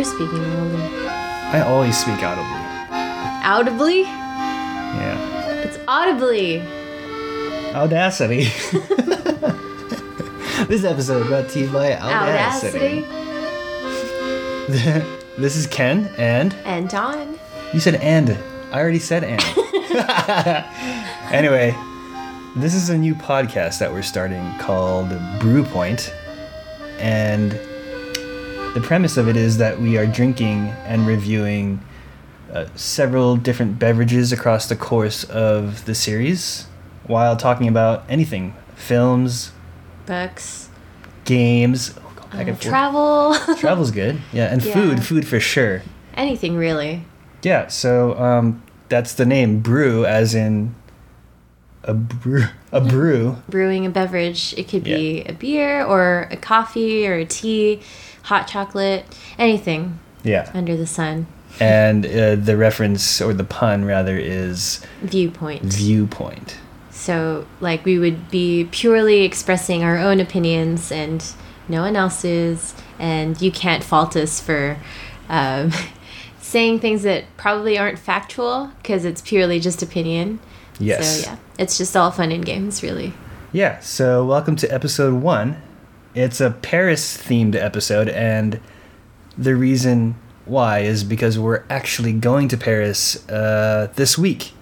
You're speaking loudly. I always speak audibly. Audibly? Yeah. It's audibly. Audacity. this episode brought to you by Audacity. Audacity. this is Ken and And Dawn. you said and. I already said and. anyway, this is a new podcast that we're starting called Brew Point, and the premise of it is that we are drinking and reviewing uh, several different beverages across the course of the series, while talking about anything: films, Books. games. Oh, uh, travel. Travel's good, yeah, and Yeah. food, food for sure. Anything really. Yeah, so um, that's the name brew, as in a brew. A brew. Brewing a beverage. It could be a beer or a coffee or a tea, hot chocolate, anything Yeah, under the sun. and uh, the reference or the pun rather is Viewpoint. viewpoint. So, like, we would be purely expressing our own opinions and no one else's, and you can't fault us for um, saying things that probably aren't factual because it's purely just opinion. Yes. So, yeah, it's just all fun and games, really. Yeah. So welcome to episode one. It's a Paris themed episode, and the reason why is because we're actually going to Paris uh, this week.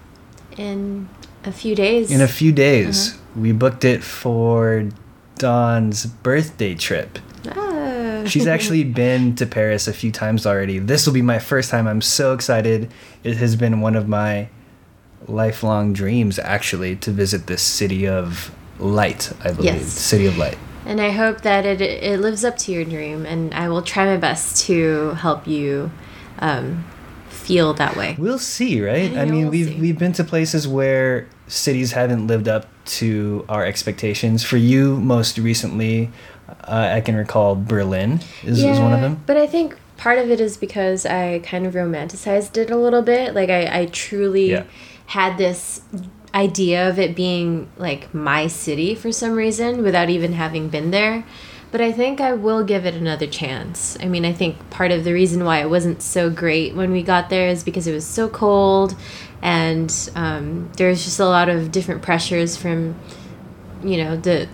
In a few days. In a few days, we booked it for Dawn's birthday trip. Ah. She's actually been to Paris a few times already. This will be my first time. I'm so excited. It has been one of my lifelong dreams, actually, to visit this city of light, I believe. Yes. City of light. And I hope that it, it lives up to your dream, and I will try my best to help you um, feel that way. We'll see, right? I Yeah, mean, we'll we've see. we've been to places where cities haven't lived up to our expectations. For you, most recently, uh, I can recall Berlin is, is one of them. But I think part of it is because I kind of romanticized it a little bit. Like I, I truly Yeah. had this idea of it being like my city for some reason without even having been there. But I think I will give it another chance. I mean, I think part of the reason why it wasn't so great when we got there is because it was so cold and um, there was just a lot of different pressures from, you know, the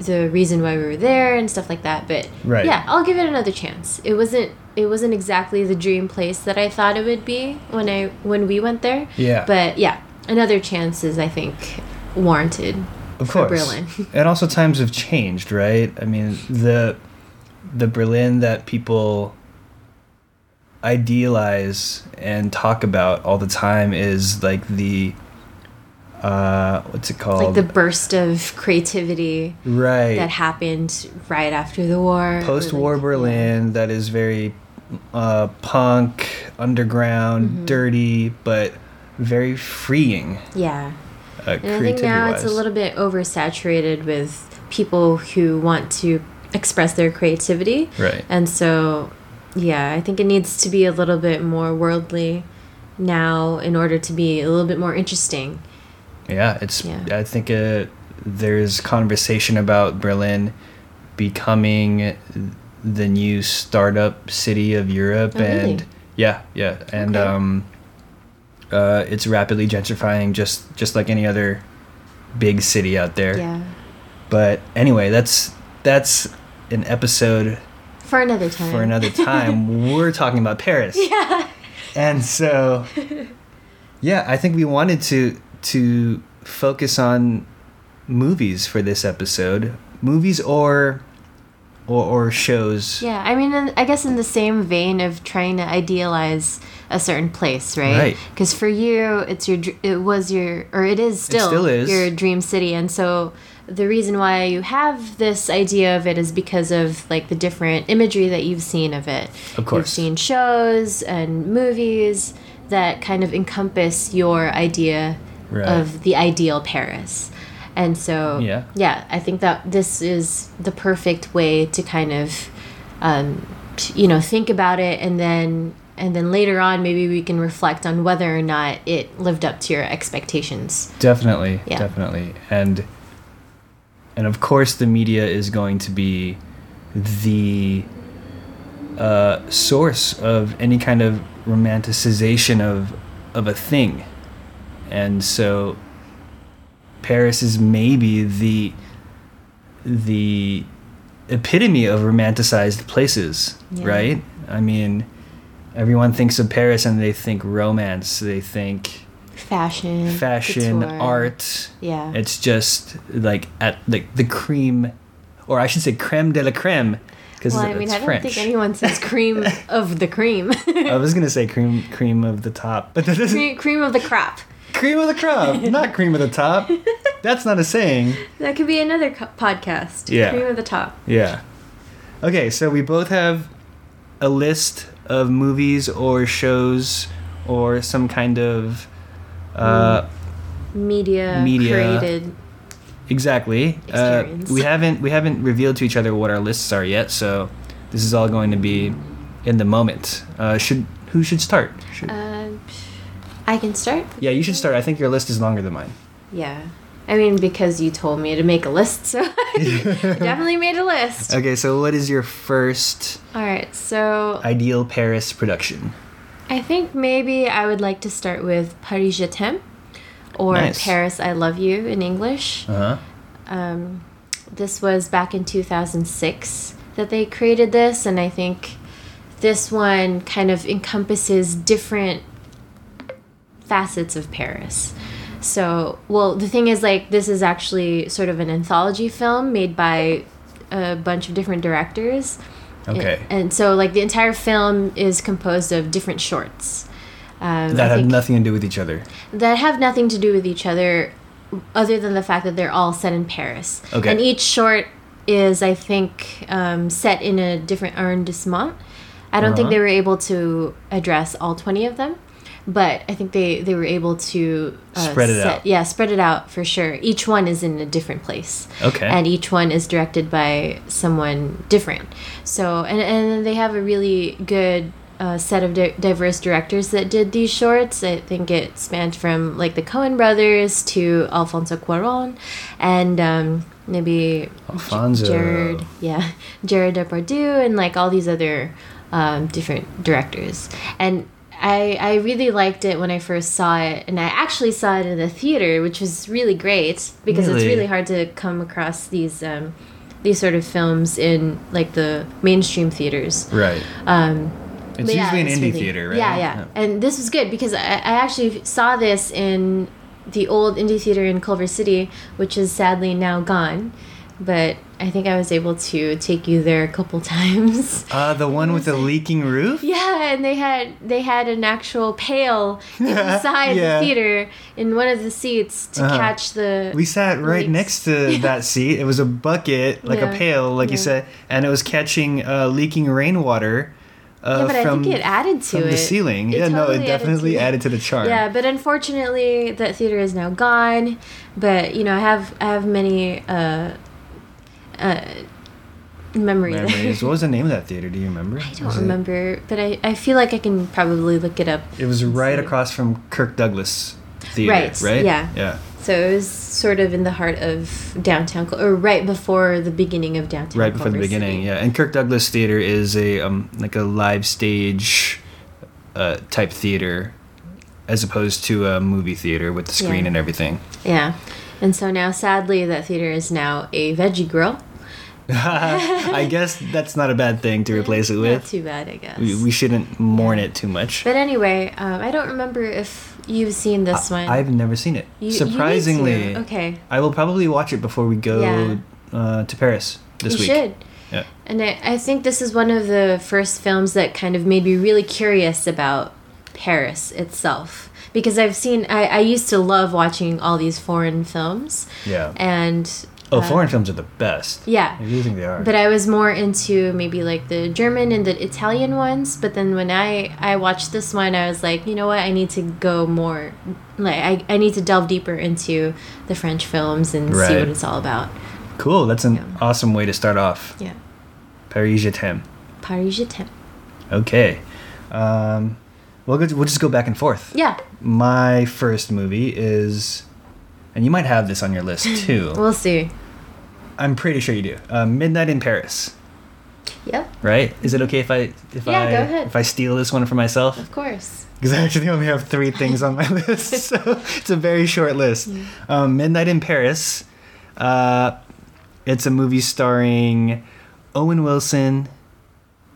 the reason why we were there and stuff like that. But Right. yeah, I'll give it another chance. It wasn't it wasn't exactly the dream place that I thought it would be when I when we went there. Yeah. But yeah, another chance is I think warranted. Of for course. Berlin. and also times have changed, right? I mean, the the Berlin that people idealize and talk about all the time is like the uh what's it called? Like the burst of creativity right. that happened right after the war. post-war like, Berlin that is very uh, punk, underground, Mm-hmm. dirty, but very freeing. Yeah. Uh, And I think now it's a little bit oversaturated with people who want to express their creativity. right. And so, yeah, I think it needs to be a little bit more worldly now in order to be a little bit more interesting. Yeah, it's. Yeah. I think uh, there's conversation about Berlin becoming the new startup city of Europe, Oh, really? and yeah, yeah, and Okay. um, uh, it's rapidly gentrifying, just just like any other big city out there. Yeah. But anyway, that's that's an episode For another time. for another time. We're talking about Paris. yeah. And so yeah, I think we wanted to to focus on movies for this episode. Movies or or, or shows. Yeah, I mean, I guess in the same vein of trying to idealize a certain place, right? Right. Because for you, it's your, it was your, or it is still, still is. your dream city, and so the reason why you have this idea of it is because of like the different imagery that you've seen of it. Of course. you've seen shows and movies that kind of encompass your idea Right. of the ideal Paris. And so, Yeah. yeah, I think that this is the perfect way to kind of, um, t- you know, think about it, and then and then later on, maybe we can reflect on whether or not it lived up to your expectations. Definitely, Yeah. definitely. And and of course the media is going to be the uh, source of any kind of romanticization of of a thing, and so Paris is maybe the the epitome of romanticized places, Yeah. right? I mean, everyone thinks of Paris and they think romance, they think Fashion. fashion, couture. art. Yeah. It's just like at like the cream, or I should say creme de la creme, because well, I mean, I don't French. think anyone says cream of the cream. I was gonna say cream, cream of the top, but that doesn't cream, cream of the crop. cream of the crop, not cream of the top. That's not a saying. That could be another co- podcast. Yeah. Cream of the top. Yeah. Okay, so we both have a list of movies or shows or some kind of uh, Media, Media. created. exactly. Uh, we haven't we haven't revealed to each other what our lists are yet, so this is all going to be in the moment. Uh, should who should start? Should, Uh, I can start. yeah, you should start. I think your list is longer than mine. Yeah. I mean, because you told me to make a list, so I definitely made a list. Okay, so what is your first All right, so ideal Paris production? I think maybe I would like to start with Paris Je t'aime, or Nice. Paris I love you in English. Uh huh. Um, this was back in 2006 that they created this, and I think this one kind of encompasses different facets of Paris. So, well, the thing is, like, this is actually sort of an anthology film made by a bunch of different directors. Okay. And so, like, the entire film is composed of different shorts. Um, That have nothing to do with each other. that have nothing to do with each other other than the fact that they're all set in Paris. Okay. And each short is, I think, um, set in a different arrondissement. I don't think Uh-huh. they were able to address all 20 of them, but I think they, they were able to uh, Spread it set- out. Yeah, spread it out for sure. Each one is in a different place. Okay. And each one is directed by someone different. So, and, and they have a really good uh, set of di- diverse directors that did these shorts. I think it spanned from like the Coen brothers to Alfonso Cuaron and um, maybe Alfonso. Gérard, yeah, Gérard Depardieu and like all these other um, different directors. And I, I really liked it when I first saw it, and I actually saw it in the theater, which was really great because it's Really? really hard to come across these um, these sort of films in like the mainstream theaters. Right. Um, It's yeah, usually an indie really- theater, right? Yeah, yeah, And this was good because I, I actually saw this in the old indie theater in Culver City, which is sadly now gone. But I think I was able to take you there a couple times. Uh, the one with the leaking roof? Yeah, and they had they had an actual pail inside Yeah. the theater in one of the seats to Uh-huh. catch the. We sat right leaks. next to that seat. It was a bucket, like a pail, like you said, and it was catching uh, leaking rainwater uh, yeah, but I think it added to from it. the ceiling. It yeah, no, it definitely to added to the charm. Yeah, but unfortunately, that theater is now gone. But you know, I have I have many uh, uh, memory. Memories. What was the name of that theater? Do you remember? I don't remember, but I, I feel like I can probably look it up. It was right see. across from Kirk Douglas Theater, Right, right? yeah. Yeah. So it was sort of in the heart of downtown, or right before the beginning of downtown. Right before the beginning, City. yeah. And Kirk Douglas Theater is a um like a live stage uh, type theater as opposed to a movie theater with the screen Yeah. and everything. Yeah, and so now, sadly, that theater is now a veggie grill. I guess that's not a bad thing to replace it with. Not too bad, I guess. We, we shouldn't mourn it too much. but anyway, um, I don't remember if you've seen this one. I've never seen it. You- you Surprisingly, to. okay. I will probably watch it before we go Yeah. uh, to Paris this you week. should. Yeah. And I, I think this is one of the first films that kind of made me really curious about Paris itself. Because I've seen, I, I used to love watching all these foreign films. Yeah. And. Oh, uh, foreign films are the best. Yeah. I do think they are. But I was more into maybe like the German and the Italian ones. But then when I, I watched this one, I was like, you know what? I need to go more. Like, I, I need to delve deeper into the French films and see what it's all about. cool. That's an Yeah. awesome way to start off. Yeah. Paris Je t'aime. Paris Je t'aime. Okay. Um, we'll, go, we'll just go back and forth. Yeah. My first movie is, and you might have this on your list too. We'll see. I'm pretty sure you do. Uh, Midnight in Paris. Yep, right? Is it okay if I if Yeah, I go ahead. if I steal this one for myself? of course. Because I actually only have three things on my list, so it's a very short list. Um, Midnight in Paris. Uh, it's a movie starring Owen Wilson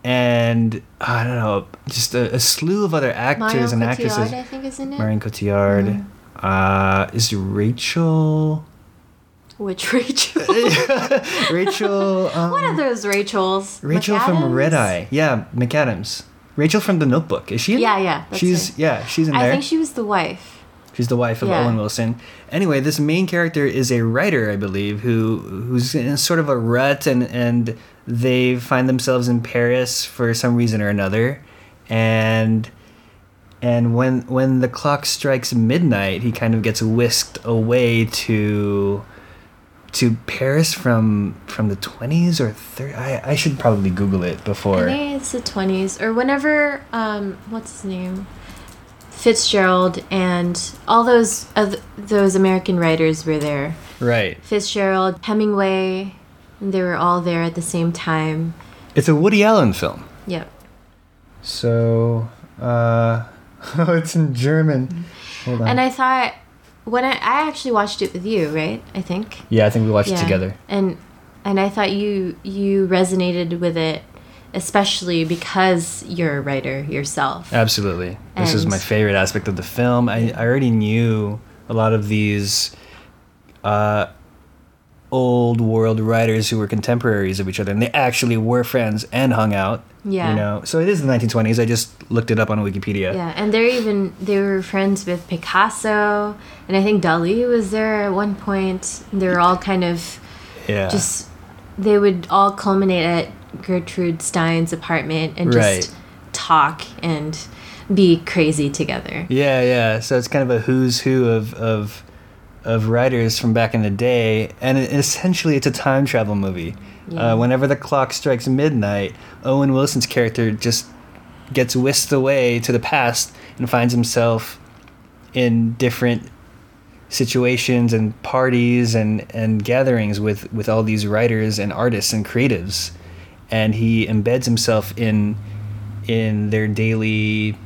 and I don't know, just a, a slew of other actors Marion and actresses. Cotillard, I think, is in it. Marion Cotillard. Uh, is Rachel? Which Rachel? Rachel. Um, One of those Rachels. Rachel from Red Eye. Yeah, McAdams. Rachel from The Notebook. Is she? In Yeah, yeah, she's her. yeah, she's in there. I think she was the wife. She's the wife of Yeah. Owen Wilson. Anyway, this main character is a writer, I believe, who who's in sort of a rut, and and they find themselves in Paris for some reason or another, and and when when the clock strikes midnight, he kind of gets whisked away to to Paris from from the twenties or thirty. I I should probably Google it I before. think it's the twenties or whenever. Um, what's his name? Fitzgerald and all those oth- those American writers were there. Right. Fitzgerald, Hemingway, they were all there at the same time. It's a Woody Allen film. Yep. So, uh, oh, it's in German. Hold on. And I thought when I, I actually watched it with you, right? I think. yeah, I think we watched it Yeah. together. And and I thought you you resonated with it especially because you're a writer yourself. Absolutely. This is my favorite aspect of the film. I, I already knew a lot of these uh, old world writers who were contemporaries of each other, and they actually were friends and hung out. Yeah. You know, so it is the 1920s. I just looked it up on Wikipedia. Yeah, and they're even they were friends with Picasso, and I think Dali was there at one point. They were all kind of Yeah. just they would all culminate at Gertrude Stein's apartment and just talk and be crazy together. Yeah, yeah. So it's kind of a who's who of of of writers from back in the day, and essentially it's a time travel movie. Yeah. Uh, whenever the clock strikes midnight, Owen Wilson's character just gets whisked away to the past and finds himself in different situations and parties and, and gatherings with, with all these writers and artists and creatives and he embeds himself in in their daily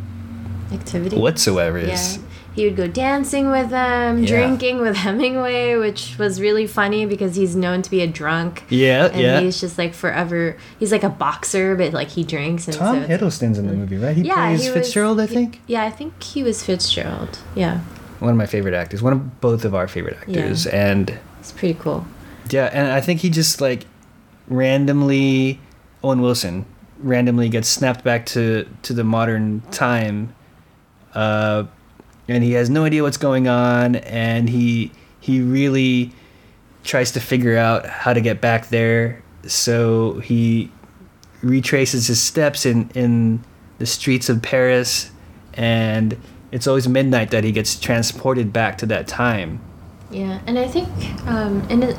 Activity. whatsoever Yeah. Is He would go dancing with them, Yeah. drinking with Hemingway, which was really funny because he's known to be a drunk. Yeah, And yeah. he's just like forever. He's like a boxer, but like he drinks. And Tom so it's- Hiddleston's in the movie, right? He Yeah, plays he was- Fitzgerald, I he- think. Yeah, I think he was Fitzgerald. Yeah, One of my favorite actors. One of both of our favorite actors. And it's pretty cool. yeah, and I think he just like randomly Owen Wilson randomly gets snapped back to to the modern time. Uh and he has no idea what's going on and he he really tries to figure out how to get back there. So he retraces his steps in in the streets of Paris and it's always midnight that he gets transported back to that time. Yeah, and I think, um, and it,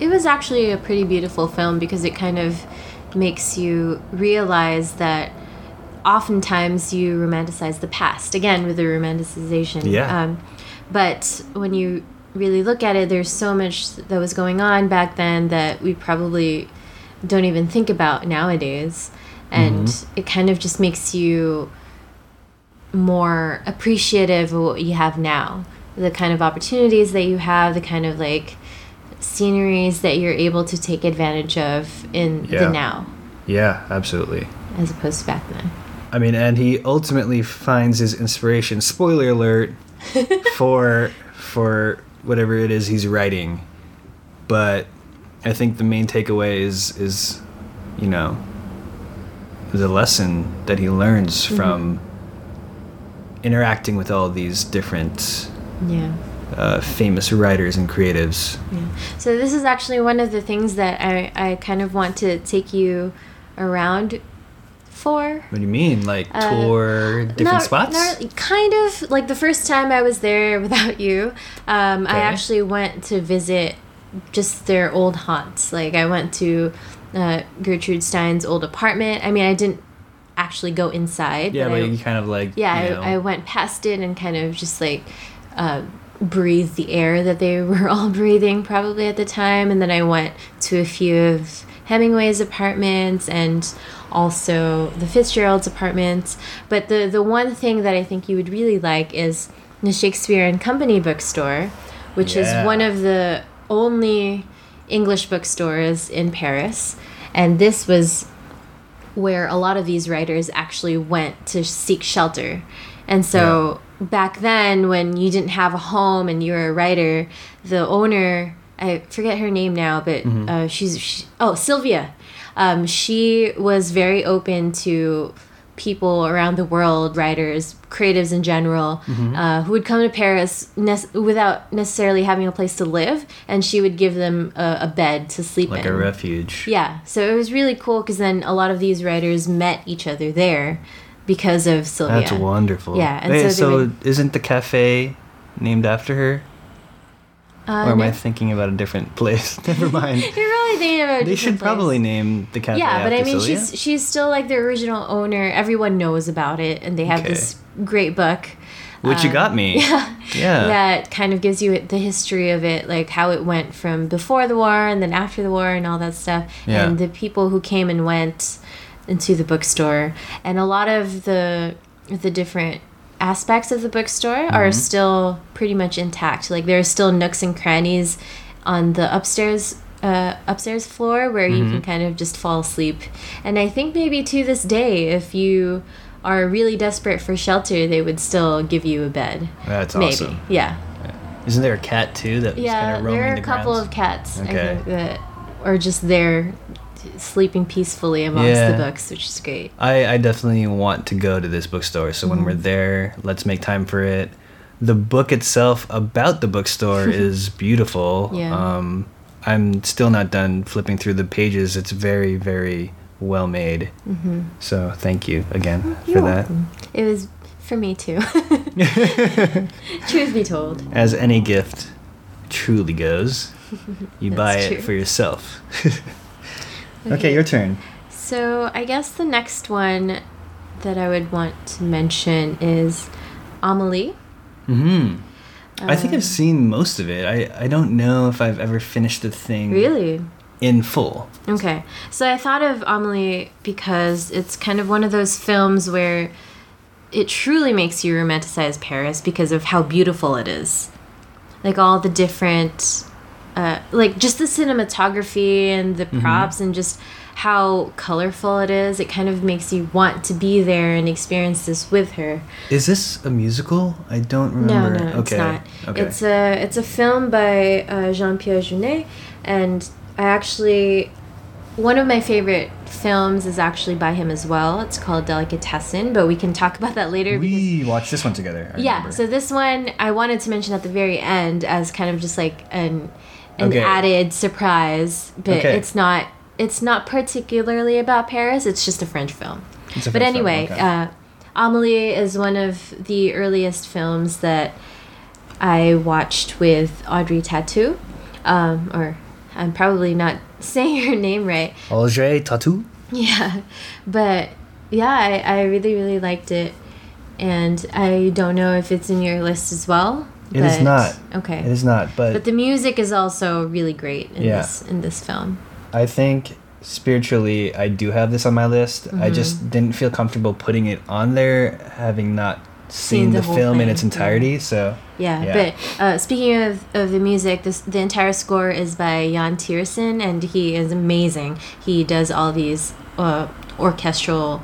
it was actually a pretty beautiful film because it kind of makes you realize that oftentimes you romanticize the past again with the romanticization. Yeah. Um, but when you really look at it, there's so much that was going on back then that we probably don't even think about nowadays, and it kind of just makes you more appreciative of what you have now the kind of opportunities that you have the kind of like sceneries that you're able to take advantage of in Yeah. the now Yeah, absolutely. as opposed to back then I mean, and he ultimately finds his inspiration. Spoiler alert for for whatever it is he's writing, but I think the main takeaway is is you know the lesson that he learns from interacting with all these different yeah uh, famous writers and creatives. yeah so this is actually one of the things that i i kind of want to take you around for What do you mean, like Uh, tour different Not- spots? not- kind of like the first time I was there without you. Um, I actually went to visit just their old haunts. Like I went to uh, Gertrude Stein's old apartment. I mean, I didn't actually go inside. yeah, but but I, you kind of like yeah, you know, I, I went past it and kind of just like uh, breathed the air that they were all breathing probably at the time. And then I went to a few of Hemingway's apartments and also the Fitzgerald's apartments. But the the one thing that I think you would really like is the Shakespeare and Company bookstore, which Yeah. is one of the only English bookstores in Paris. And this was where a lot of these writers actually went to seek shelter. And so back then, when you didn't have a home and you were a writer, the owner, I forget her name now, but uh, she's, she, oh, Sylvia. Um, she was very open to people around the world, writers, creatives in general, uh, who would come to Paris ne- without necessarily having a place to live, and she would give them a, a bed to sleep Like in. Like a refuge. Yeah, so it was really cool because then a lot of these writers met each other there because of Sylvia. That's wonderful. Yeah, and Wait, so so would- isn't the cafe named after her? Uh, or am no. I thinking about a different place? Never mind. You're really thinking about. a they should place. probably name the cafe Yeah, but I mean, she's she's still like the original owner. Everyone knows about it, and they have Okay. this great book. Which you uh, got me. Yeah. Yeah. That kind of gives you the history of it, like how it went from before the war and then after the war and all that stuff, Yeah. and the people who came and went into the bookstore, and a lot of the the different aspects of the bookstore Mm-hmm. are still pretty much intact. Like there are still nooks and crannies on the upstairs uh, upstairs floor where you Mm-hmm. can kind of just fall asleep. And I think maybe to this day, if you are really desperate for shelter, they would still give you a bed. That's Maybe, awesome. yeah, Isn't there a cat too that was kind yeah. of roaming There are a couple grounds? of cats, I think, that are just there, sleeping peacefully amongst Yeah. the books, which is great. I, I definitely want to go to this bookstore. So when we're Mm-hmm. there, let's make time for it. The book itself about the bookstore is beautiful. Yeah. Um, I'm still not done flipping through the pages. It's very, very well made. Mm-hmm. So thank you again for You're that. welcome. It was for me too. Truth be told. As any gift truly goes, you buy it true. for yourself. okay, your turn. So I guess the next one that I would want to mention is Amelie. hmm I think Um, I've seen most of it. I, I don't know if I've ever finished the thing Really? in full. Okay. So I thought of Amelie because it's kind of one of those films where it truly makes you romanticize Paris because of how beautiful it is. Like all the different uh, like just the cinematography and the props and just how colorful it is. It kind of makes you want to be there and experience this with her. Is this a musical? I don't remember. no, it's okay. not. Okay. It's a it's a film by uh, Jean Pierre Jeunet, and I actually one of my favorite films is actually by him as well. It's called Delicatessen, but we can talk about that later. because we watched this one together. I yeah, remember. so this one I wanted to mention at the very end as kind of just like an an Okay. added surprise, but Okay. it's not it's not particularly about Paris. It's just a French film. A but French film, anyway, okay. uh, Amelie is one of the earliest films that I watched with Audrey Tattoo, um, or I'm probably not saying her name right. Audrey Tattoo. Yeah, but yeah, I, I really really liked it, and I don't know if it's in your list as well. It is not. Okay. It is not, but, But the music is also really great in Yeah. this in this film. I think spiritually I do have this on my list. Mm-hmm. I just didn't feel comfortable putting it on there, having not seen, Seen the the, film in its entirety. So Yeah, Yeah. but uh, speaking of, of the music, this, the entire score is by Yann Tiersen, and he is amazing. He does all these uh, orchestral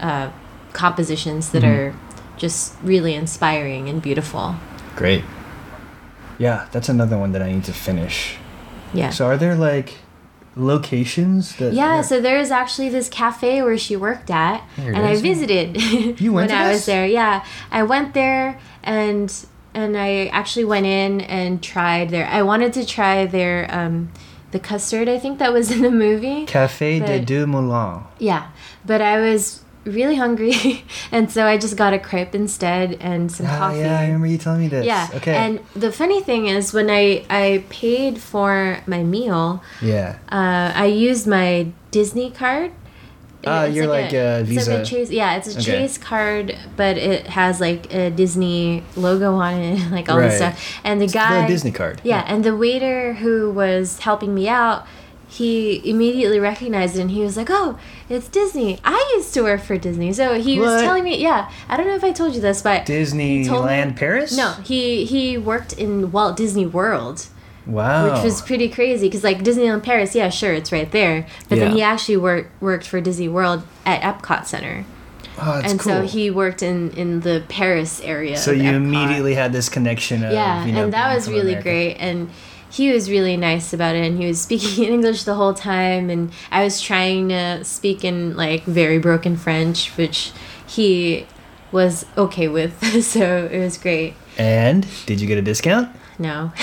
uh, compositions that Mm-hmm. are just really inspiring and beautiful. Great. Yeah, that's another one that I need to finish. Yeah. So are there like locations that yeah, so there is actually this cafe where she worked at, There it and I visited You went when to I this? was there. Yeah, I went there and and I actually went in and tried their. I wanted to try their um, the custard. I think that was in the movie. Café de But- Deux Moulins. Yeah, but I was really hungry, and so I just got a crepe instead and some Ah, coffee. yeah, I remember you telling me this. Yeah, Okay. and the funny thing is, when I I paid for my meal, yeah. uh, I used my Disney card. It's you're like a it's Visa- Like a Chase, yeah, it's a Okay. Chase card, but it has like a Disney logo on it, like all this stuff. And the It's guy, the Disney card. yeah, and the waiter who was helping me out, he immediately recognized it and he was like, "Oh, it's Disney. I used to work for Disney." So he What? was telling me, yeah, I don't know if I told you this, but Disneyland Paris? no, he he worked in Walt Disney World, Wow. which was pretty crazy because like Disneyland Paris, yeah, sure, it's right there, but then he actually worked worked for Disney World at Epcot Center, oh, that's and cool. so he worked in in the Paris area. So you Epcot. immediately had this connection of yeah, you know, and that was really America. great, and he was really nice about it, and he was speaking in English the whole time, and I was trying to speak in like very broken French, which he was okay with, so it was great. And did you get a discount? No.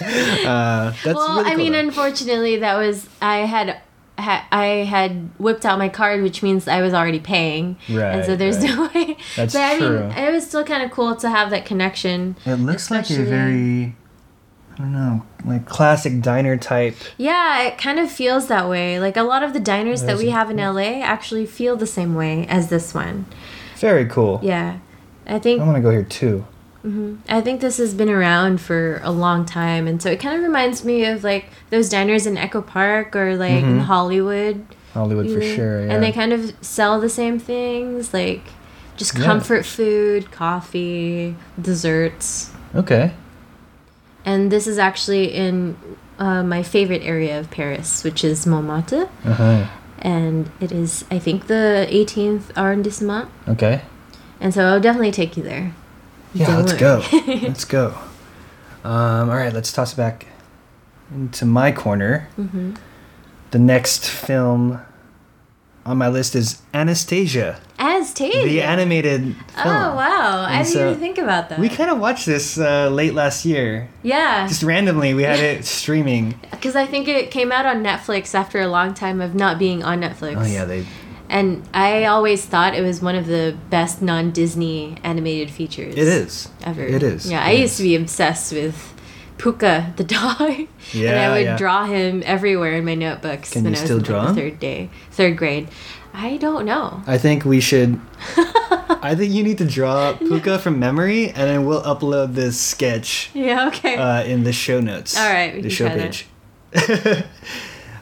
Uh, that's well, really I mean, though. unfortunately, that was I had. I had whipped out my card, which means I was already paying, and so there's right. no way. That's but I true. mean, it was still kind of cool to have that connection. It looks like a especially- very, I don't know, like classic diner type. Yeah, it kind of feels that way. Like a lot of the diners that we a- have in LA actually feel the same way as this one. Very cool. Yeah. I think I want to go here too. Mm-hmm. I think this has been around for a long time and so it kind of reminds me of like those diners in Echo Park or like in mm-hmm. Hollywood. Hollywood for even. sure. Yeah. And they kind of sell the same things like just Yeah. comfort food, coffee, desserts. okay. And this is actually in uh, my favorite area of Paris, which is Montmartre. Uh huh. and it is I think the 18th arrondissement, Okay. and so I'll definitely take you there. Yeah, Don't let's worry. go. let's go. Um, all right, let's toss it back into my corner. Mm-hmm. The next film on my list is Anastasia, Anastasia. the animated film. Oh wow! I didn't so even think about that. We kind of watched this uh, late last year. yeah, Just randomly, we had it streaming. because I think it came out on Netflix after a long time of not being on Netflix. Oh yeah, they. And I always thought it was one of the best non-Disney animated features. It is. ever. It is. Yeah, I It used to be obsessed with Pooka the dog. Yeah, and I would yeah. draw him everywhere in my notebooks Can when I was still in like, the third day, third grade. I don't know. I think we should. I think you need to draw Pooka from memory, and then we'll upload this sketch Yeah, okay. uh, in the show notes. All right, we the show page.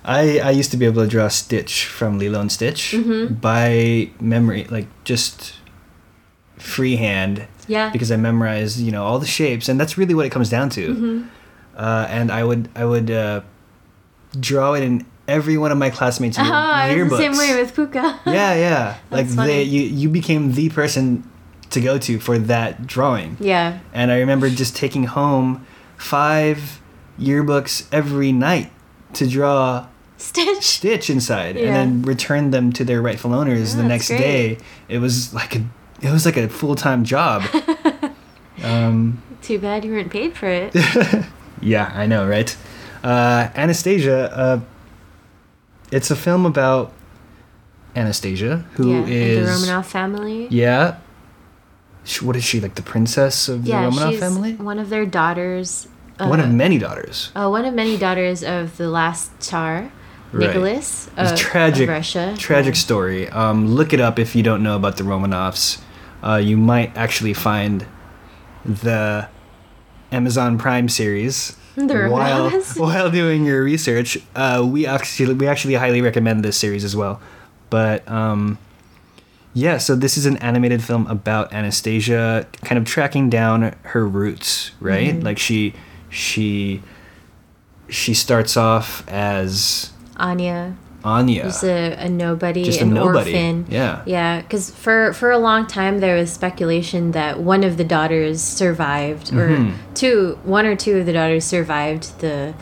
I I used to be able to draw Stitch from Lilo and Stitch Mm-hmm. by memory, like just freehand, yeah. because I memorized you know all the shapes, and that's really what it comes down to. Mm-hmm. Uh, and I would I would uh, draw it in every one of my classmates' Oh, was yearbooks. the same way with Pooka. yeah, yeah. like That's they you you became the person to go to for that drawing. yeah. And I remember just taking home five yearbooks every night to draw Stitch. Stitch inside and then return them to their rightful owners Yeah, the next great. day. It was like a it was like a full-time job. um, Too bad you weren't paid for it. yeah, I know, right? Uh, Anastasia, uh, it's a film about Anastasia, who yeah. is the Romanov family. Yeah. Sh- What is she like? The princess of the Romanov family? one of their daughters. one of uh, many daughters. uh, one of many daughters of the last Tsar, Right. Nicholas of, tragic, of Russia. tragic Yeah. story. Um, look it up if you don't know about the Romanovs. Uh, you might actually find the Amazon Prime series The while while doing your research. Uh, we actually we actually highly recommend this series as well. But um, yeah, so this is an animated film about Anastasia kind of tracking down her roots, right? Mm-hmm. Like she she she starts off as Anya, Anya. just a, a nobody, Just a an nobody. orphan. Yeah. Yeah, because for for a long time there was speculation that one of the daughters survived, or Mhm. two, one or two of the daughters survived the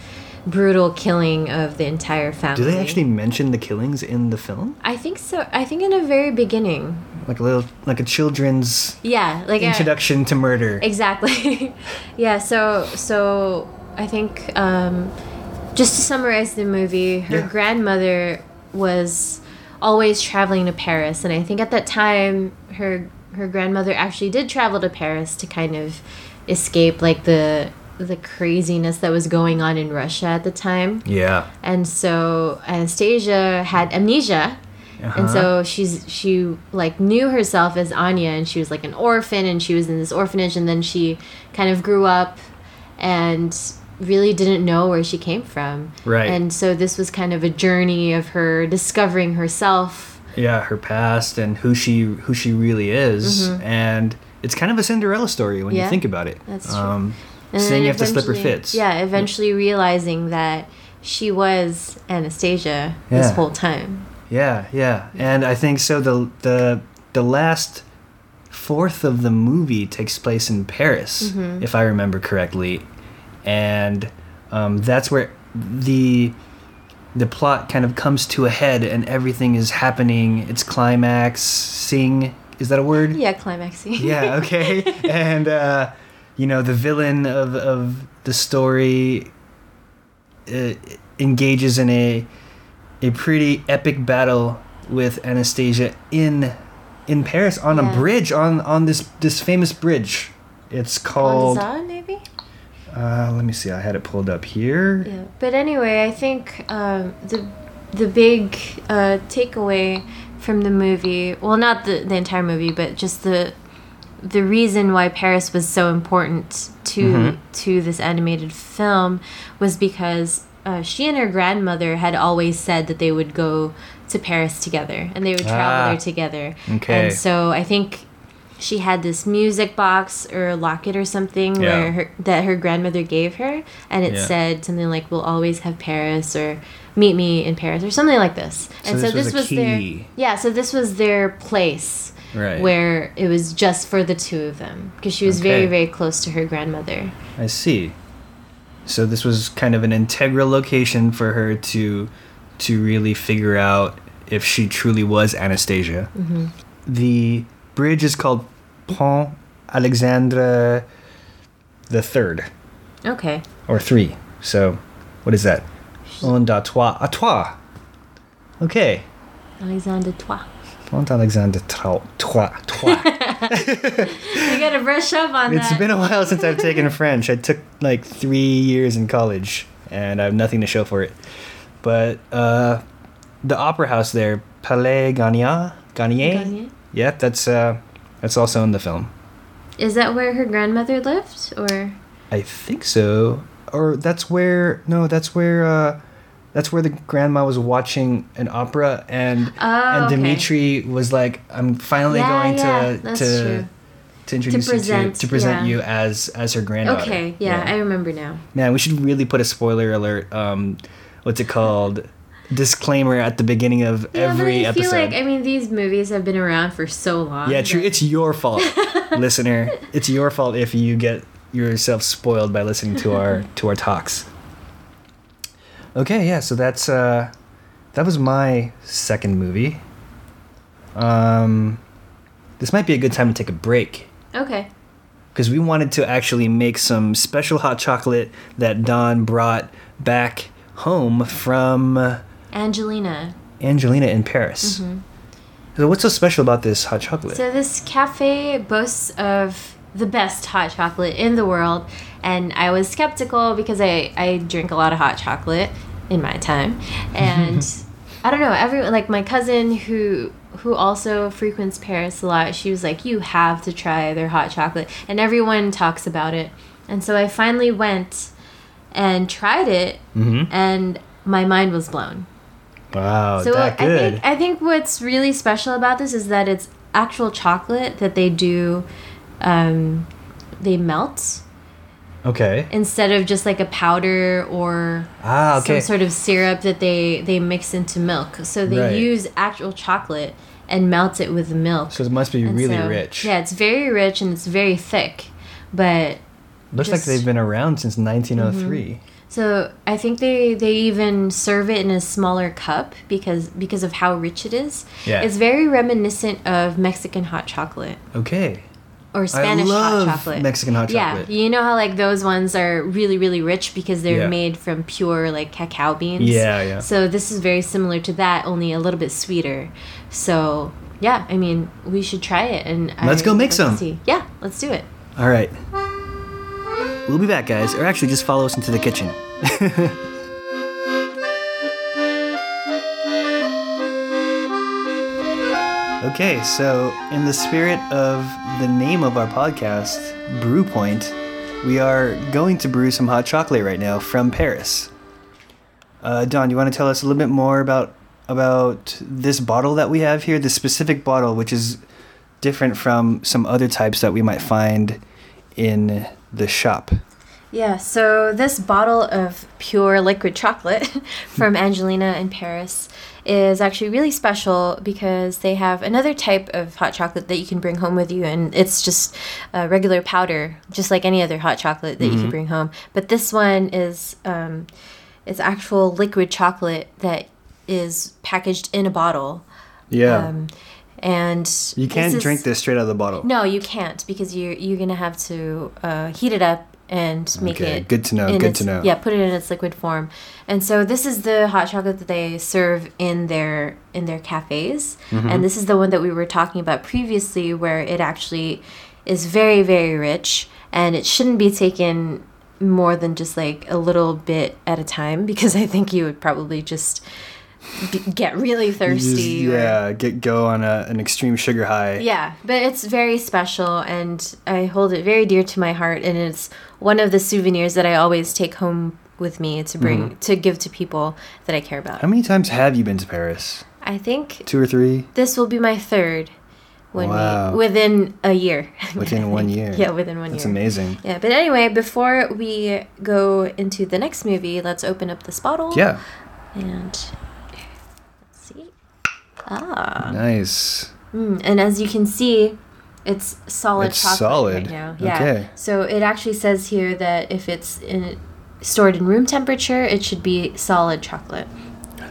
brutal killing of the entire family. Do they actually mention the killings in the film? I think so. I think in the very beginning. Like a little, like a children's Yeah, like a- introduction to murder. Exactly. yeah. So so I think um, just to summarize the movie, her Yeah. grandmother was always traveling to Paris, and I think at that time her her grandmother actually did travel to Paris to kind of escape like the the craziness that was going on in Russia at the time. Yeah. And so Anastasia had amnesia. And Uh-huh. so she's she like knew herself as Anya and she was like an orphan and she was in this orphanage and then she kind of grew up and really didn't know where she came from. Right. And so this was kind of a journey of her discovering herself. yeah her past and who she who she really is and it's kind of a cinderella story when you Mm-hmm. Think about it that's true. um And seeing if the slipper fits Yeah, eventually realizing that she was Anastasia this whole time. yeah yeah and i think so the the the last fourth of the movie takes place in paris Mm-hmm. if i remember correctly and um, that's where the the plot kind of comes to a head and everything is happening. It's climax sing is that a word? Yeah, climaxing. yeah okay. And uh you know the villain of of the story uh, engages in a a pretty epic battle with anastasia in in paris on a bridge on on this this famous bridge. It's called Gonza, maybe? Uh let me see i had it pulled up here Yeah. But anyway, I think um, the the big uh, takeaway from the movie, well, not the, the entire movie, but just the the reason why Paris was so important to Mhm. to this animated film was because uh, she and her grandmother had always said that they would go to Paris together and they would travel Ah. there together. Okay. And so I think she had this music box or locket or something Yeah. where her, that her grandmother gave her, and it Yeah. said something like "We'll always have Paris" or "Meet me in Paris" or something like this. So and this so was this a was their yeah. So this was their place right where it was just for the two of them because she was Okay. very very close to her grandmother. I see. So this was kind of an integral location for her to to really figure out if she truly was Anastasia. Mm-hmm. The bridge is called Pont Alexandre the Third Okay. or three. So what is that? Trois, à trois. Okay. Alexandre Toi. Pont Alexandre trois, trois, trois. You gotta brush up on It's that. It's been a while since I've taken French. I took like three years in college, and I have nothing to show for it. But uh, the opera house there, Palais Garnier, Garnier. Garnier? Yeah, that's uh, that's also in the film. Is that where her grandmother lived, or I think so. Or that's where no, that's where uh, that's where the grandma was watching an opera, and Oh, and okay. Dimitri was like, "I'm finally Yeah, going yeah, to to." true. To introduce present, you to, to present yeah. you as as her granddaughter. Okay, yeah, I remember now. Man, we should really put a spoiler alert. Um, what's it called? Disclaimer at the beginning of Yeah, every I feel episode. like I mean these movies have been around for so long. yeah, true. It's your fault, listener. It's your fault if you get yourself spoiled by listening to our to our talks. Okay, yeah. So that's uh, that was my second movie. Um, this might be a good time to take a break okay. because we wanted to actually make some special hot chocolate that Dawn brought back home from Angelina. Angelina in Paris. So what's so special about this hot chocolate? Mm-hmm. So this cafe boasts of the best hot chocolate in the world, and I was skeptical because I I drink a lot of hot chocolate in my time, and I don't know everyone like my cousin who who also frequents Paris a lot. She was like, "You have to try their hot chocolate," and everyone talks about it. And so I finally went and tried it, mm-hmm. and my mind was blown. Wow, So that I think I think what's really special about this is that it's actual chocolate that they do, um, they melt okay. instead of just like a powder or Ah, okay. some sort of syrup that they they mix into milk. So they Right. use actual chocolate and melt it with the milk. so it must be And really so- rich. Yeah, it's very rich and it's very thick, but Looks like just- Mm-hmm. they've been around since 1903. So I think they they even serve it in a smaller cup because because of how rich it is. Yeah. It's very reminiscent of Mexican hot chocolate Okay. or Spanish hot chocolate. Mexican hot chocolate. Yeah, you know how like those ones are really really rich because they're Yeah. made from pure like cacao beans. Yeah, yeah. So this is very similar to that, only a little bit sweeter. So yeah, I mean we should try it and Let's I go make some. see- Yeah, let's do it. All right. We'll be back, guys. Or actually, just follow us into the kitchen. okay, so in the spirit of the name of our podcast, Brew Point, we are going to brew some hot chocolate right now from Paris. Uh, Dawn, you want to tell us a little bit more about about this bottle that we have here, this specific bottle, which is different from some other types that we might find in the shop. Yeah, so this bottle of pure liquid chocolate from Angelina in Paris is actually really special because they have another type of hot chocolate that you can bring home with you, and it's just a regular powder, just like any other hot chocolate that you can bring home. But this one is um, it's actual liquid chocolate that is packaged in a bottle. Yeah. Um, and you can't is- drink this straight out of the bottle. No, you can't because you're you're gonna have to uh, heat it up and make Okay, it. good to know, good to know. Yeah, put it in its liquid form, and so this is the hot chocolate that they serve in their in their cafes, Mm-hmm. and this is the one that we were talking about previously, where it actually is very very rich, and it shouldn't be taken more than just like a little bit at a time because I think you would probably just get really You just- thirsty. or- yeah, get go on a, an extreme sugar high. yeah, but it's very special and I hold it very dear to my heart and it's one of the souvenirs that I always take home with me to bring mm-hmm. to give to people that I care about. How many times have you been to Paris? I think Two or three? this will be my third when Wow. we, within a year. Within one year. yeah, within one That's year. amazing. Yeah, but anyway, before we go into the next movie, let's open up this bottle. Yeah. And. Ah. Nice. Mm, and as you can see, it's solid It's chocolate solid. right now. Yeah. Okay. So it actually says here that if it's in, stored in room temperature, it should be solid chocolate.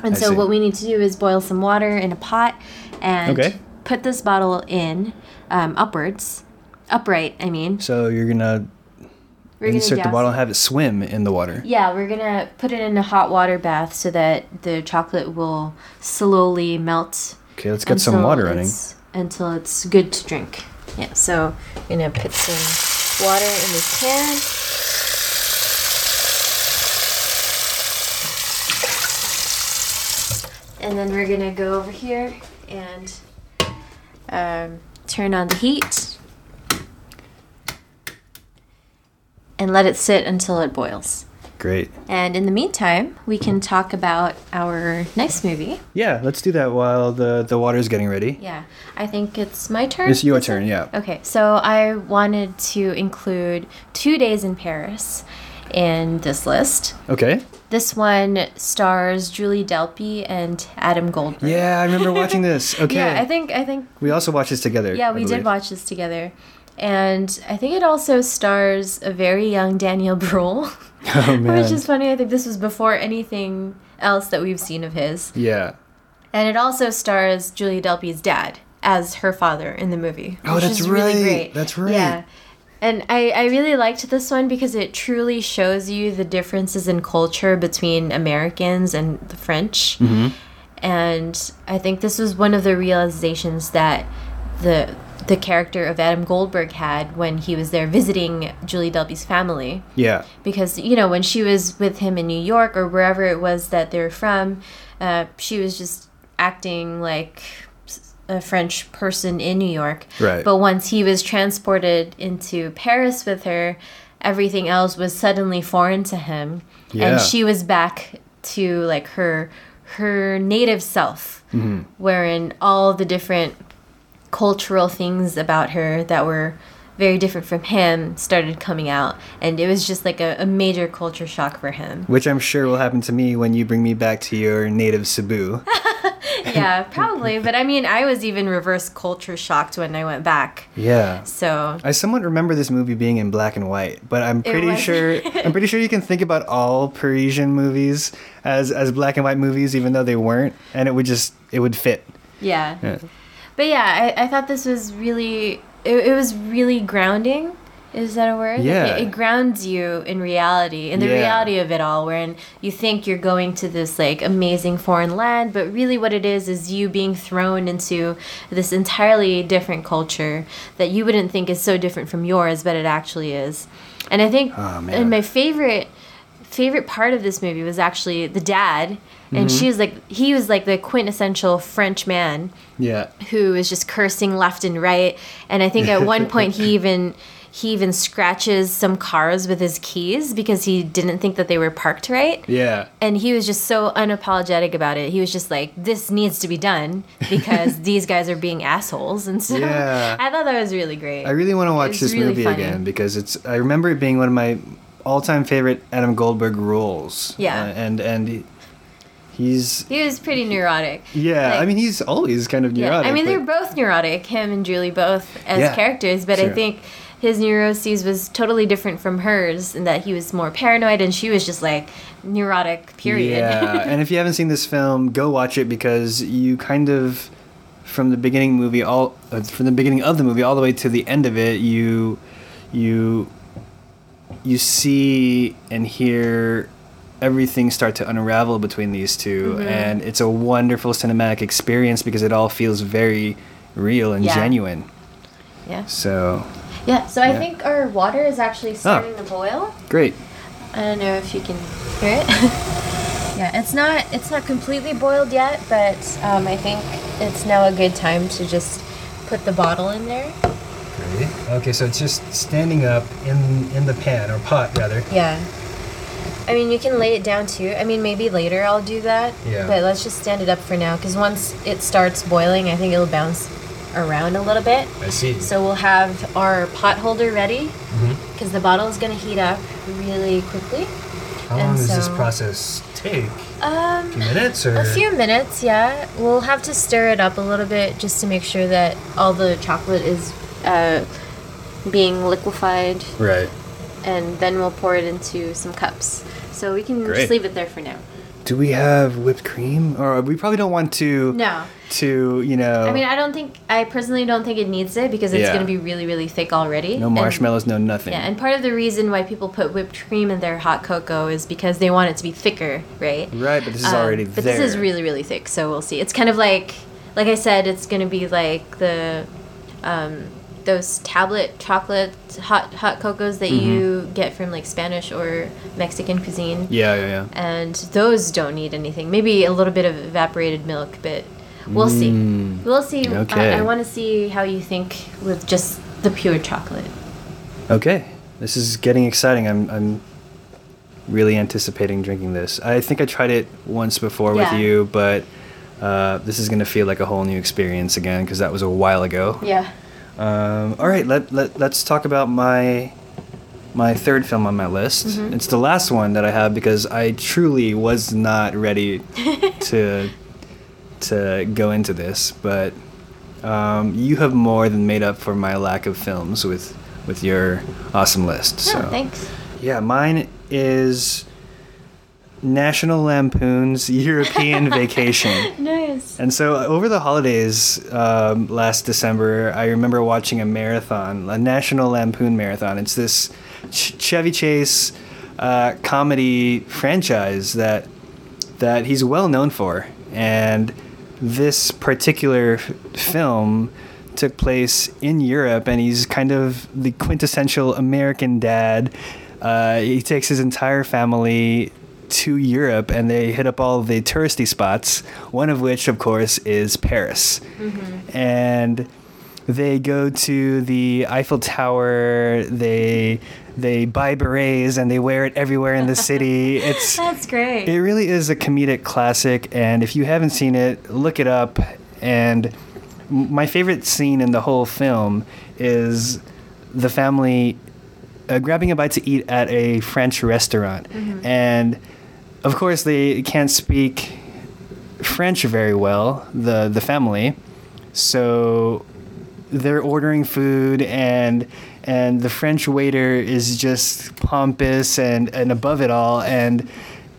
And I so see. what we need to do is boil some water in a pot and Okay. put this bottle in um, upwards, upright. I mean, So you're gonna we're insert the bottle and have it swim in the water. Yeah, we're gonna put it in a hot water bath so that the chocolate will slowly melt Okay, let's get some water running. Until it's good to drink. Yeah, so I'm gonna put some water in this can. And then we're gonna go over here and um, turn on the heat and let it sit until it boils. Great. And in the meantime, we can talk about our next movie. Yeah, let's do that while the the water's getting ready. Yeah, I think it's my turn. It's your is it? turn, yeah. Okay, so I wanted to include Two Days in Paris in this list. Okay. This one stars Julie Delpy and Adam Goldberg. Yeah, I remember watching this. Okay. Yeah, I think I think we also watched this together. yeah we did watch this together, and I think it also stars a very young Daniel Bruhl, Oh man. which is funny. I think this was before anything else that we've seen of his. yeah. And it also stars Julie Delpy's dad as her father in the movie. Oh, that's really great. That's right. Yeah. And I, I really liked this one because it truly shows you the differences in culture between Americans and the French. Mm-hmm. And I think this was one of the realizations that the the character of Adam Goldberg had when he was there visiting Julie Delpy's family Yeah. because you know when she was with him in New York or wherever it was that they're from, uh, she was just acting like a French person in New York. Right. But once he was transported into Paris with her, everything else was suddenly foreign to him, Yeah. and she was back to like her her native self, Mm-hmm. wherein all the different cultural things about her that were very different from him started coming out and it was just like a, a major culture shock for him Which I'm sure will happen to me when you bring me back to your native Cebu. yeah probably but i mean i was even reverse culture shocked when i went back yeah. so I somewhat remember this movie being in black and white, but I'm pretty sure I'm pretty sure you can think about all Parisian movies as as black and white movies, even though they weren't, and it would just it would fit. yeah Yeah. But yeah i, I thought this was really it, it was really grounding is that a word Like, Yeah. it, it grounds you in reality in the Yeah. reality of it all wherein you think you're going to this like amazing foreign land but really what it is is you being thrown into this entirely different culture that you wouldn't think is so different from yours but it actually is and i think Oh, and my favorite favorite part of this movie was actually the dad and Mm-hmm. she was like he was like the quintessential french man Yeah. who is just cursing left and right and i think at one point he even he even scratches some cars with his keys because he didn't think that they were parked right. Yeah. And he was just so unapologetic about it. He was just like, "This needs to be done because these guys are being assholes." And so Yeah. I thought that was really great. I really want to watch this really movie funny. again because it's. I remember it being one of my all-time favorite Adam Goldberg roles. Yeah. Uh, and and he's he was pretty neurotic. yeah. I mean, he's always kind of neurotic. Yeah. I mean they're both neurotic, him and Julie both as Yeah, characters, but I think his neuroses was totally different from hers in that he was more paranoid and she was just like neurotic period. Yeah, and if you haven't seen this film, go watch it because you kind of, from the beginning movie all, uh, from the beginning of the movie all the way to the end of it, you, you, you see and hear everything start to unravel between these 2 Mm-hmm. and it's a wonderful cinematic experience because it all feels very real and Yeah. genuine. yeah. So Yeah, so I think our water is actually starting to boil. great. I don't know if you can hear it. yeah, it's not it's not completely boiled yet, but um, I think it's now a good time to just put the bottle in there. Great. Okay, so it's just standing up in in the pan or pot rather. Yeah. I mean, you can lay it down too. I mean, maybe later I'll do that. Yeah. But let's just stand it up for now, because once it starts boiling, I think it'll bounce around a little bit. I see. So we'll have our pot holder ready, because the bottle is gonna heat up really quickly. How And long does this process take? Um, few minutes or a few minutes, yeah. We'll have to stir it up a little bit just to make sure that all the chocolate is uh, being liquefied, right and then we'll pour it into some cups. So we can Great. just leave it there for now. do we have whipped cream or we probably don't want to No. to you know I mean, I don't think, I personally don't think it needs it because it's Yeah. going to be really, really thick already. no And- marshmallows no nothing yeah, and part of the reason why people put whipped cream in their hot cocoa is because they want it to be thicker, right? right but this is Um, already but there this is really really thick so we'll see it's kind of like like i said it's going to be like the um, those tablet chocolate hot hot cocos that Mm-hmm. you get from like spanish or mexican cuisine. Yeah yeah yeah. And those don't need anything. Maybe a little bit of evaporated milk but we'll see. We'll see. Mm. Okay. i, I want to see how you think with just the pure chocolate. Okay. This is getting exciting. I'm i'm really anticipating drinking this. I think i tried it once before Yeah. with you but uh, this is going to feel like a whole new experience again because that was a while ago. Yeah Um, all right, let, let let's talk about my my third film on my list. Mm-hmm. It's the last one that I have because I truly was not ready to to go into this, but um, you have more than made up for my lack of films with with your awesome list. So oh, thanks yeah, mine is National Lampoon's European Vacation. And so uh, over the holidays um, last December, I remember watching a marathon, a National Lampoon marathon. It's this Ch- Chevy Chase uh, comedy franchise that that he's well known for, and this particular film took place in Europe, and he's kind of the quintessential American dad. Uh, he takes his entire family to Europe and they hit up all the touristy spots, one of which, of course, is Paris. And they go to the Eiffel Tower, they they buy berets and they wear it everywhere in the city. It's that's great it really is a comedic classic, and if you haven't seen it, look it up. And my favorite scene in the whole film is the family uh, grabbing a bite to eat at a French restaurant, and of course they can't speak French very well. The the family, so they're ordering food and and the French waiter is just pompous and, and above it all and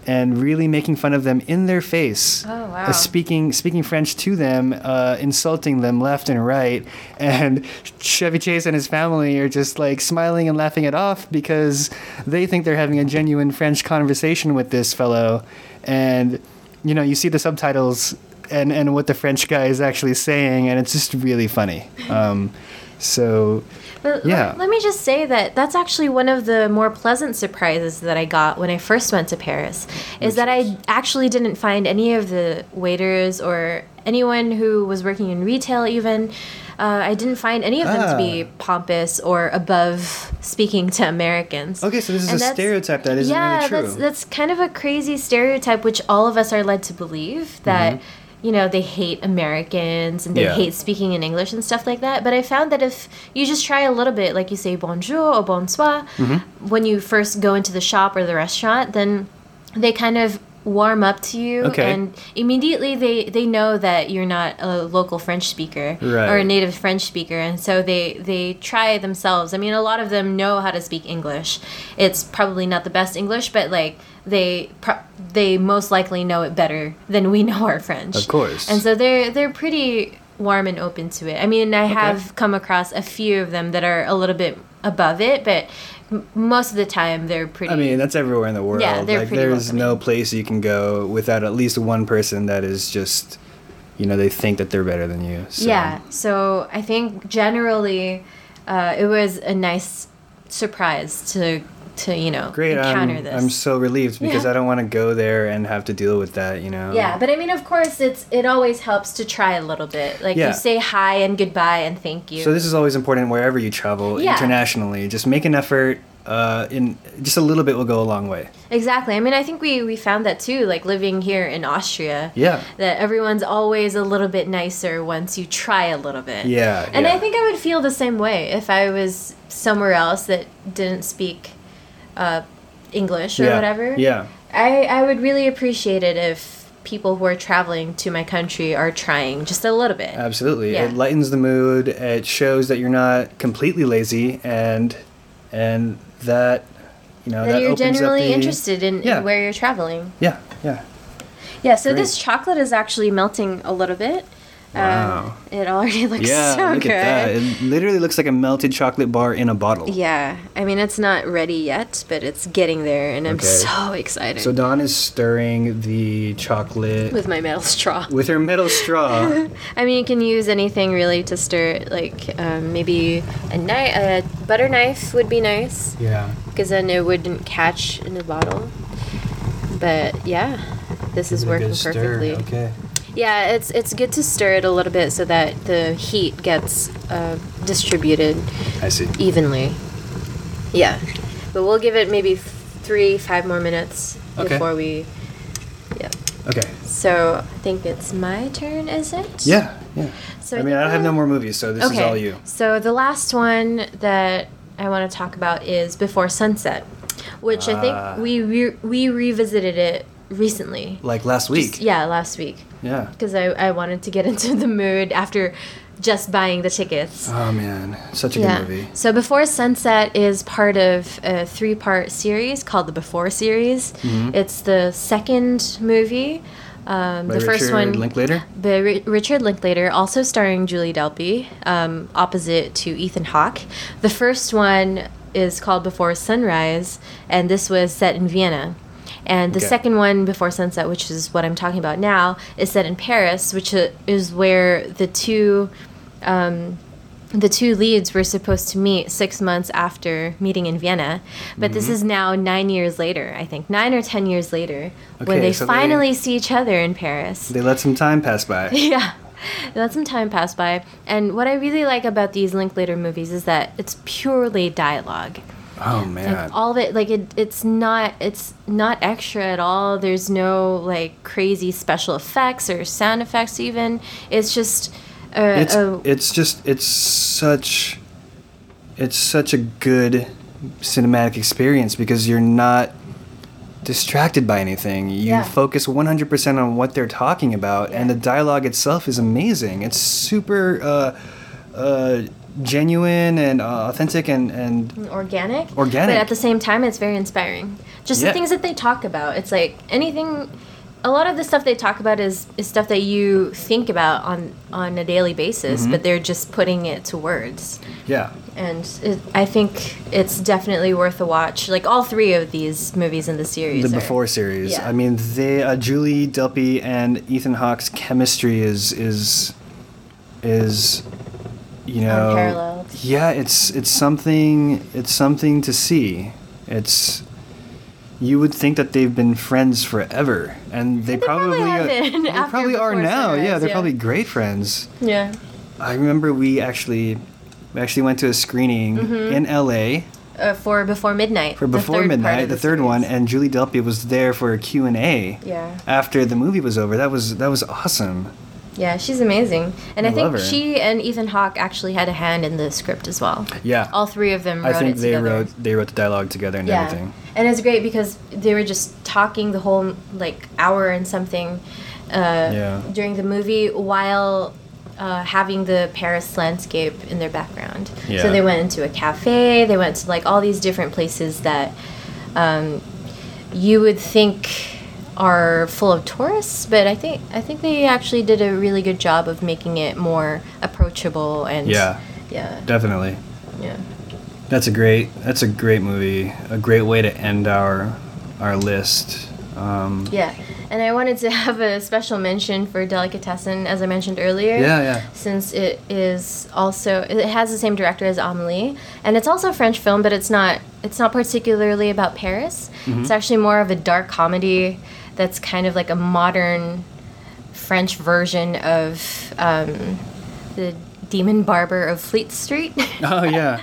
and really making fun of them in their face. Oh, wow. Uh, speaking speaking French to them, uh, insulting them left and right, and Chevy Chase and his family are just like smiling and laughing it off because they think they're having a genuine French conversation with this fellow, and you know you see the subtitles and and what the French guy is actually saying, and it's just really funny. Um, so But Yeah. let, let me just say that that's actually one of the more pleasant surprises that I got when I first went to Paris. Is that I actually didn't find any of the waiters or anyone who was working in retail even Uh, I didn't find any of them to be Ah. pompous or above speaking to Americans. Okay, so this is And a stereotype that isn't yeah, really true. that's that's kind of a crazy stereotype, which all of us are led to believe that you know they hate Americans and they. Yeah. hate speaking in English and stuff like that. But I found that if you just try a little bit, like you say bonjour or bonsoir, Mm-hmm. when you first go into the shop or the restaurant, then they kind of warm up to you Okay. and immediately they they know that you're not a local french speaker or a native french speaker. And so they they try themselves. I mean a lot of them know how to speak english. It's probably not the best english but like they pro- they most likely know it better than we know our french. Of course. and so they're they're pretty warm and open to it. I mean i have come across a few of them that are a little bit above it but m- most of the time they're pretty I mean, that's everywhere in the world. Yeah, they're like pretty there's no place you can go without at least one person that is just, you know, they think that they're better than you. So. Yeah. So I think generally, uh, it was a nice surprise to to you know Great. encounter I'm, this. I'm so relieved because Yeah. I don't want to go there and have to deal with that. You know. yeah, but I mean, of course, it's it always helps to try a little bit. Like Yeah. you say hi and goodbye and thank you. So this is always important wherever you travel Yeah. internationally. Just make an effort. Uh, in just a little bit will go a long way. exactly. I mean, I think we we found that too. Like living here in Austria. Yeah. That everyone's always a little bit nicer once you try a little bit. Yeah. And yeah. I think I would feel the same way if I was somewhere else that didn't speak uh, English or yeah. whatever. Yeah. I, I would really appreciate it if people who are traveling to my country are trying just a little bit. Absolutely. Yeah. It lightens the mood. It shows that you're not completely lazy and and that you know that, that you're opens up genuinely the- interested in, Yeah. in where you're traveling. Yeah. Yeah. Yeah, so Great. this chocolate is actually melting a little bit. Wow. Um, it already looks Yeah. so look good. at that. It literally looks like a melted chocolate bar in a bottle. Yeah, I mean it's not ready yet, but it's getting there, and I'm Okay. so excited So Dawn is stirring the chocolate with my metal straw. with her metal straw. I mean, you can use anything really to stir it. Like um, maybe a knife, a butter knife would be nice yeah. because then it wouldn't catch in the bottle. But yeah, this is working perfectly. Okay. Yeah, it's it's good to stir it a little bit so that the heat gets uh, distributed I see. evenly. Yeah, but we'll give it maybe f- three, five more minutes Okay. before we. Yeah. Okay. So I think it's my turn, is it? Yeah. Yeah. So I mean, I don't have no more movies, so this is all you. So the last one that I want to talk about is Before Sunset, which I Ah. think we re- we revisited it recently. Like last week. Just- yeah, last week yeah. because I, I wanted to get into the mood after just buying the tickets. Oh man, such a good movie. So Before Sunset is part of a three-part series called the Before series. It's the second movie. Um, Mm-hmm. The first one Linklater. by Ri- Richard Linklater, also starring Julie Delpy, um, opposite to Ethan Hawke. The first one is called Before Sunrise, and this was set in Vienna. And the Okay. second one, Before Sunset, which is what I'm talking about now, is set in Paris, which is where the two um, the two leads were supposed to meet six months after meeting in Vienna, but Mm-hmm. this is now nine years later. I think nine or ten years later when they so they- finally see each other in Paris. They let some time pass by. Yeah. Let some time pass by. And what I really like about these Linklater movies is that it's purely dialogue. Oh Like man. all of it like it, it's not it's not extra at all. There's no like crazy special effects or sound effects even. It's just a, it's a it's just it's such it's such a good cinematic experience because you're not distracted by anything. You Yeah. focus 100% on what they're talking about and the dialogue itself is amazing. It's super uh, uh, genuine and uh, authentic and and organic. Organic. But at the same time, it's very inspiring. Just Yeah. the things that they talk about. It's like anything. A lot of the stuff they talk about is, is stuff that you think about on on a daily basis, Mm-hmm. but they're just putting it to words. yeah. And it, I think it's definitely worth a watch. Like all three of these movies in the series. the are- before series. yeah. I mean, they uh, Julie Delpy and Ethan Hawke's chemistry is is is you know Unparalleled. Yeah, it's it's something it's something to see. It's you would think that they've been friends forever, and they, They probably uh, been they probably are now. yeah, they're yeah. probably great friends. Yeah. I remember we actually we actually went to a screening in LA Uh, for Before Midnight. for Before Midnight, of the, third one, and Julie Delpy was there for a Q&A Yeah. after the movie was over. That was that was awesome. Yeah, she's amazing. And I I, think she and Ethan Hawke actually had a hand in the script as well. Yeah. All three of them I think it they together. wrote they wrote the dialogue together and yeah. everything. And it's great because they were just talking the whole like hour and something uh, Yeah. during the movie while uh, having the Paris landscape in their background. Yeah. So they went into a cafe. They went to like all these different places that um, you would think are full of tourists, but I think I think they actually did a really good job of making it more approachable and Yeah. yeah, Definitely. yeah. That's a great that's a great movie. A great way to end our our list. Um, Yeah, and I wanted to have a special mention for Delicatessen, as I mentioned earlier. Yeah, yeah. Since it is also, it has the same director as Amelie, and it's also a French film, but it's not. It's not particularly about Paris. Mm-hmm. It's actually more of a dark comedy that's kind of like a modern French version of um, the Demon Barber of Fleet Street. Oh yeah.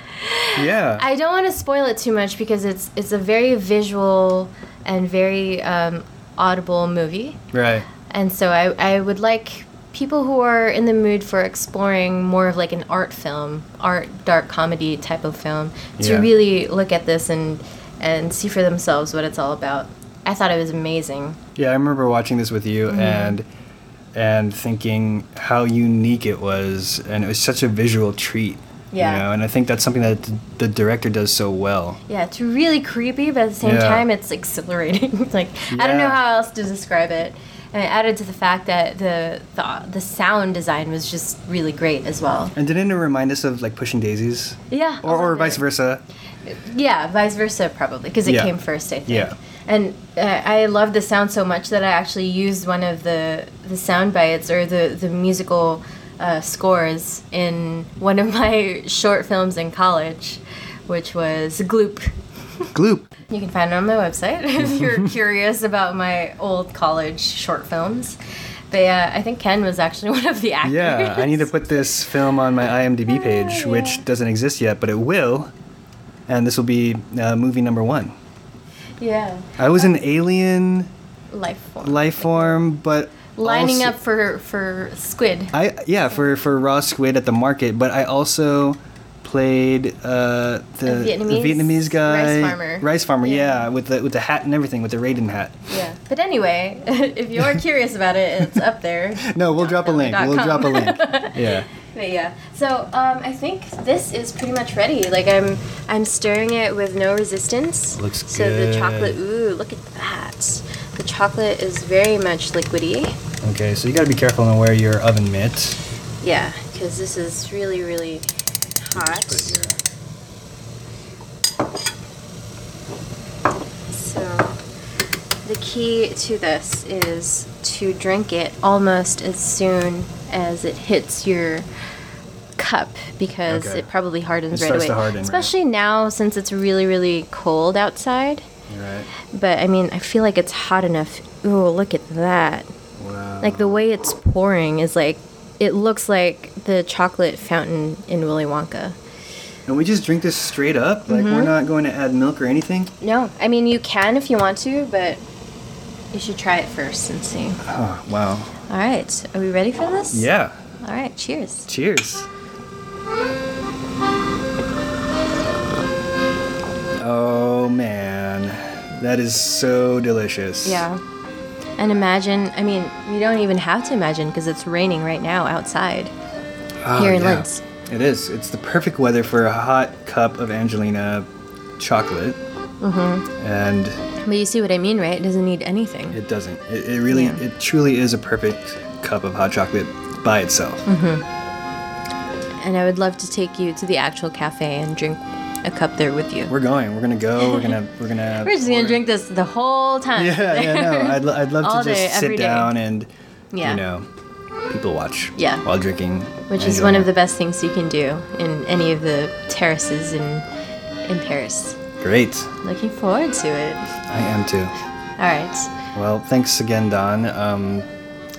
Yeah. I don't want to spoil it too much because it's it's a very visual and very um, audible movie, right. and so I I would like people who are in the mood for exploring more of like an art film, art dark comedy type of film, to Yeah. really look at this and and see for themselves what it's all about. I thought it was amazing. Yeah, I remember watching this with Mm-hmm. you and and thinking how unique it was and it was such a visual treat. Yeah. You know, and I think that's something that the director does so well. Yeah, it's really creepy, but at the same Yeah. time, it's exhilarating. like I don't know how else to describe it. And it added to the fact that the, the the sound design was just really great as well. And didn't it remind us of like Pushing Daisies? Yeah, Or, or vice versa. Yeah, vice versa probably because it Yeah. came first, I think. Yeah. And uh, I love the sound so much that I actually used one of the the sound bites or the the musical uh, scores in one of my short films in college, which was Gloop. Gloop. You can find it on my website if you're curious about my old college short films. But yeah, I think Ken was actually one of the actors. Yeah, I need to put this film on my IMDb page, yeah. which doesn't exist yet, but it will. And this will be uh, movie number one. Yeah, I was an alien life form. life form, but Lining also- up for for squid. I yeah for for raw squid at the market, but I also played uh, the, A the Vietnamese Vietnamese guy rice farmer. rice farmer, Yeah. yeah. with the with the hat and everything, with the Raiden hat. Yeah. But anyway, if you're curious about it, it's up there. No, we'll drop a link. We'll drop a link. Yeah. But yeah, so um, I think this is pretty much ready. Like I'm, I'm stirring it with no resistance. Looks So the chocolate, ooh, look at that. The chocolate is very much liquidy. Okay, so you gotta be careful and wear your oven mitt. Yeah, because this is really, really hot. Put it here. So the key to this is to drink it almost as soon as it hits your cup because Okay. it probably hardens It right away. to harden, right. Especially now since it's really really cold outside. Right. But I mean, I feel like it's hot enough. Ooh, look at that. Wow. Like the way it's pouring is like it looks like the chocolate fountain in Willy Wonka. And we just drink this straight up. Like Mm-hmm. we're not going to add milk or anything. No, I mean you can if you want to, but you should try it first and see. Oh wow. All right, are we ready for this? Yeah. All right, cheers. Cheers. Oh man, that is so delicious. Yeah. And imagine, I mean, you don't even have to imagine because it's raining right now outside. Oh, Here in yeah. Linz. It is. It's the perfect weather for a hot cup of Angelina chocolate. Mm-hmm. And But you see what I mean, right? It doesn't need anything. it doesn't. It, it really, Yeah. it truly is a perfect cup of hot chocolate by itself. Mm-hmm. And I would love to take you to the actual cafe and drink a cup there with you. We're going. We're gonna go. We're gonna. We're gonna. We're just gonna drink this the whole time. Yeah, yeah, no. I'd, lo- I'd love to just every sit day. down and, Yeah. you know, people watch. Yeah. While drinking. Which is one of the best things you can do in any of the terraces in in Paris. Great. Looking forward to it. I am too. All right. Well, thanks again, Dawn. Um,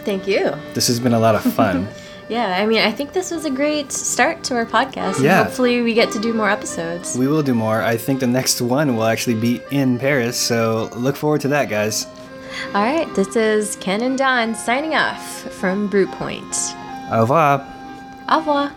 Thank you. this has been a lot of fun. Yeah, I mean, I think this was a great start to our podcast. and Yeah. hopefully, we get to do more episodes. We will do more. I think the next one will actually be in Paris, so look forward to that, guys. All right, this is Ken and Dawn signing off from Brute Point. Au revoir. Au revoir.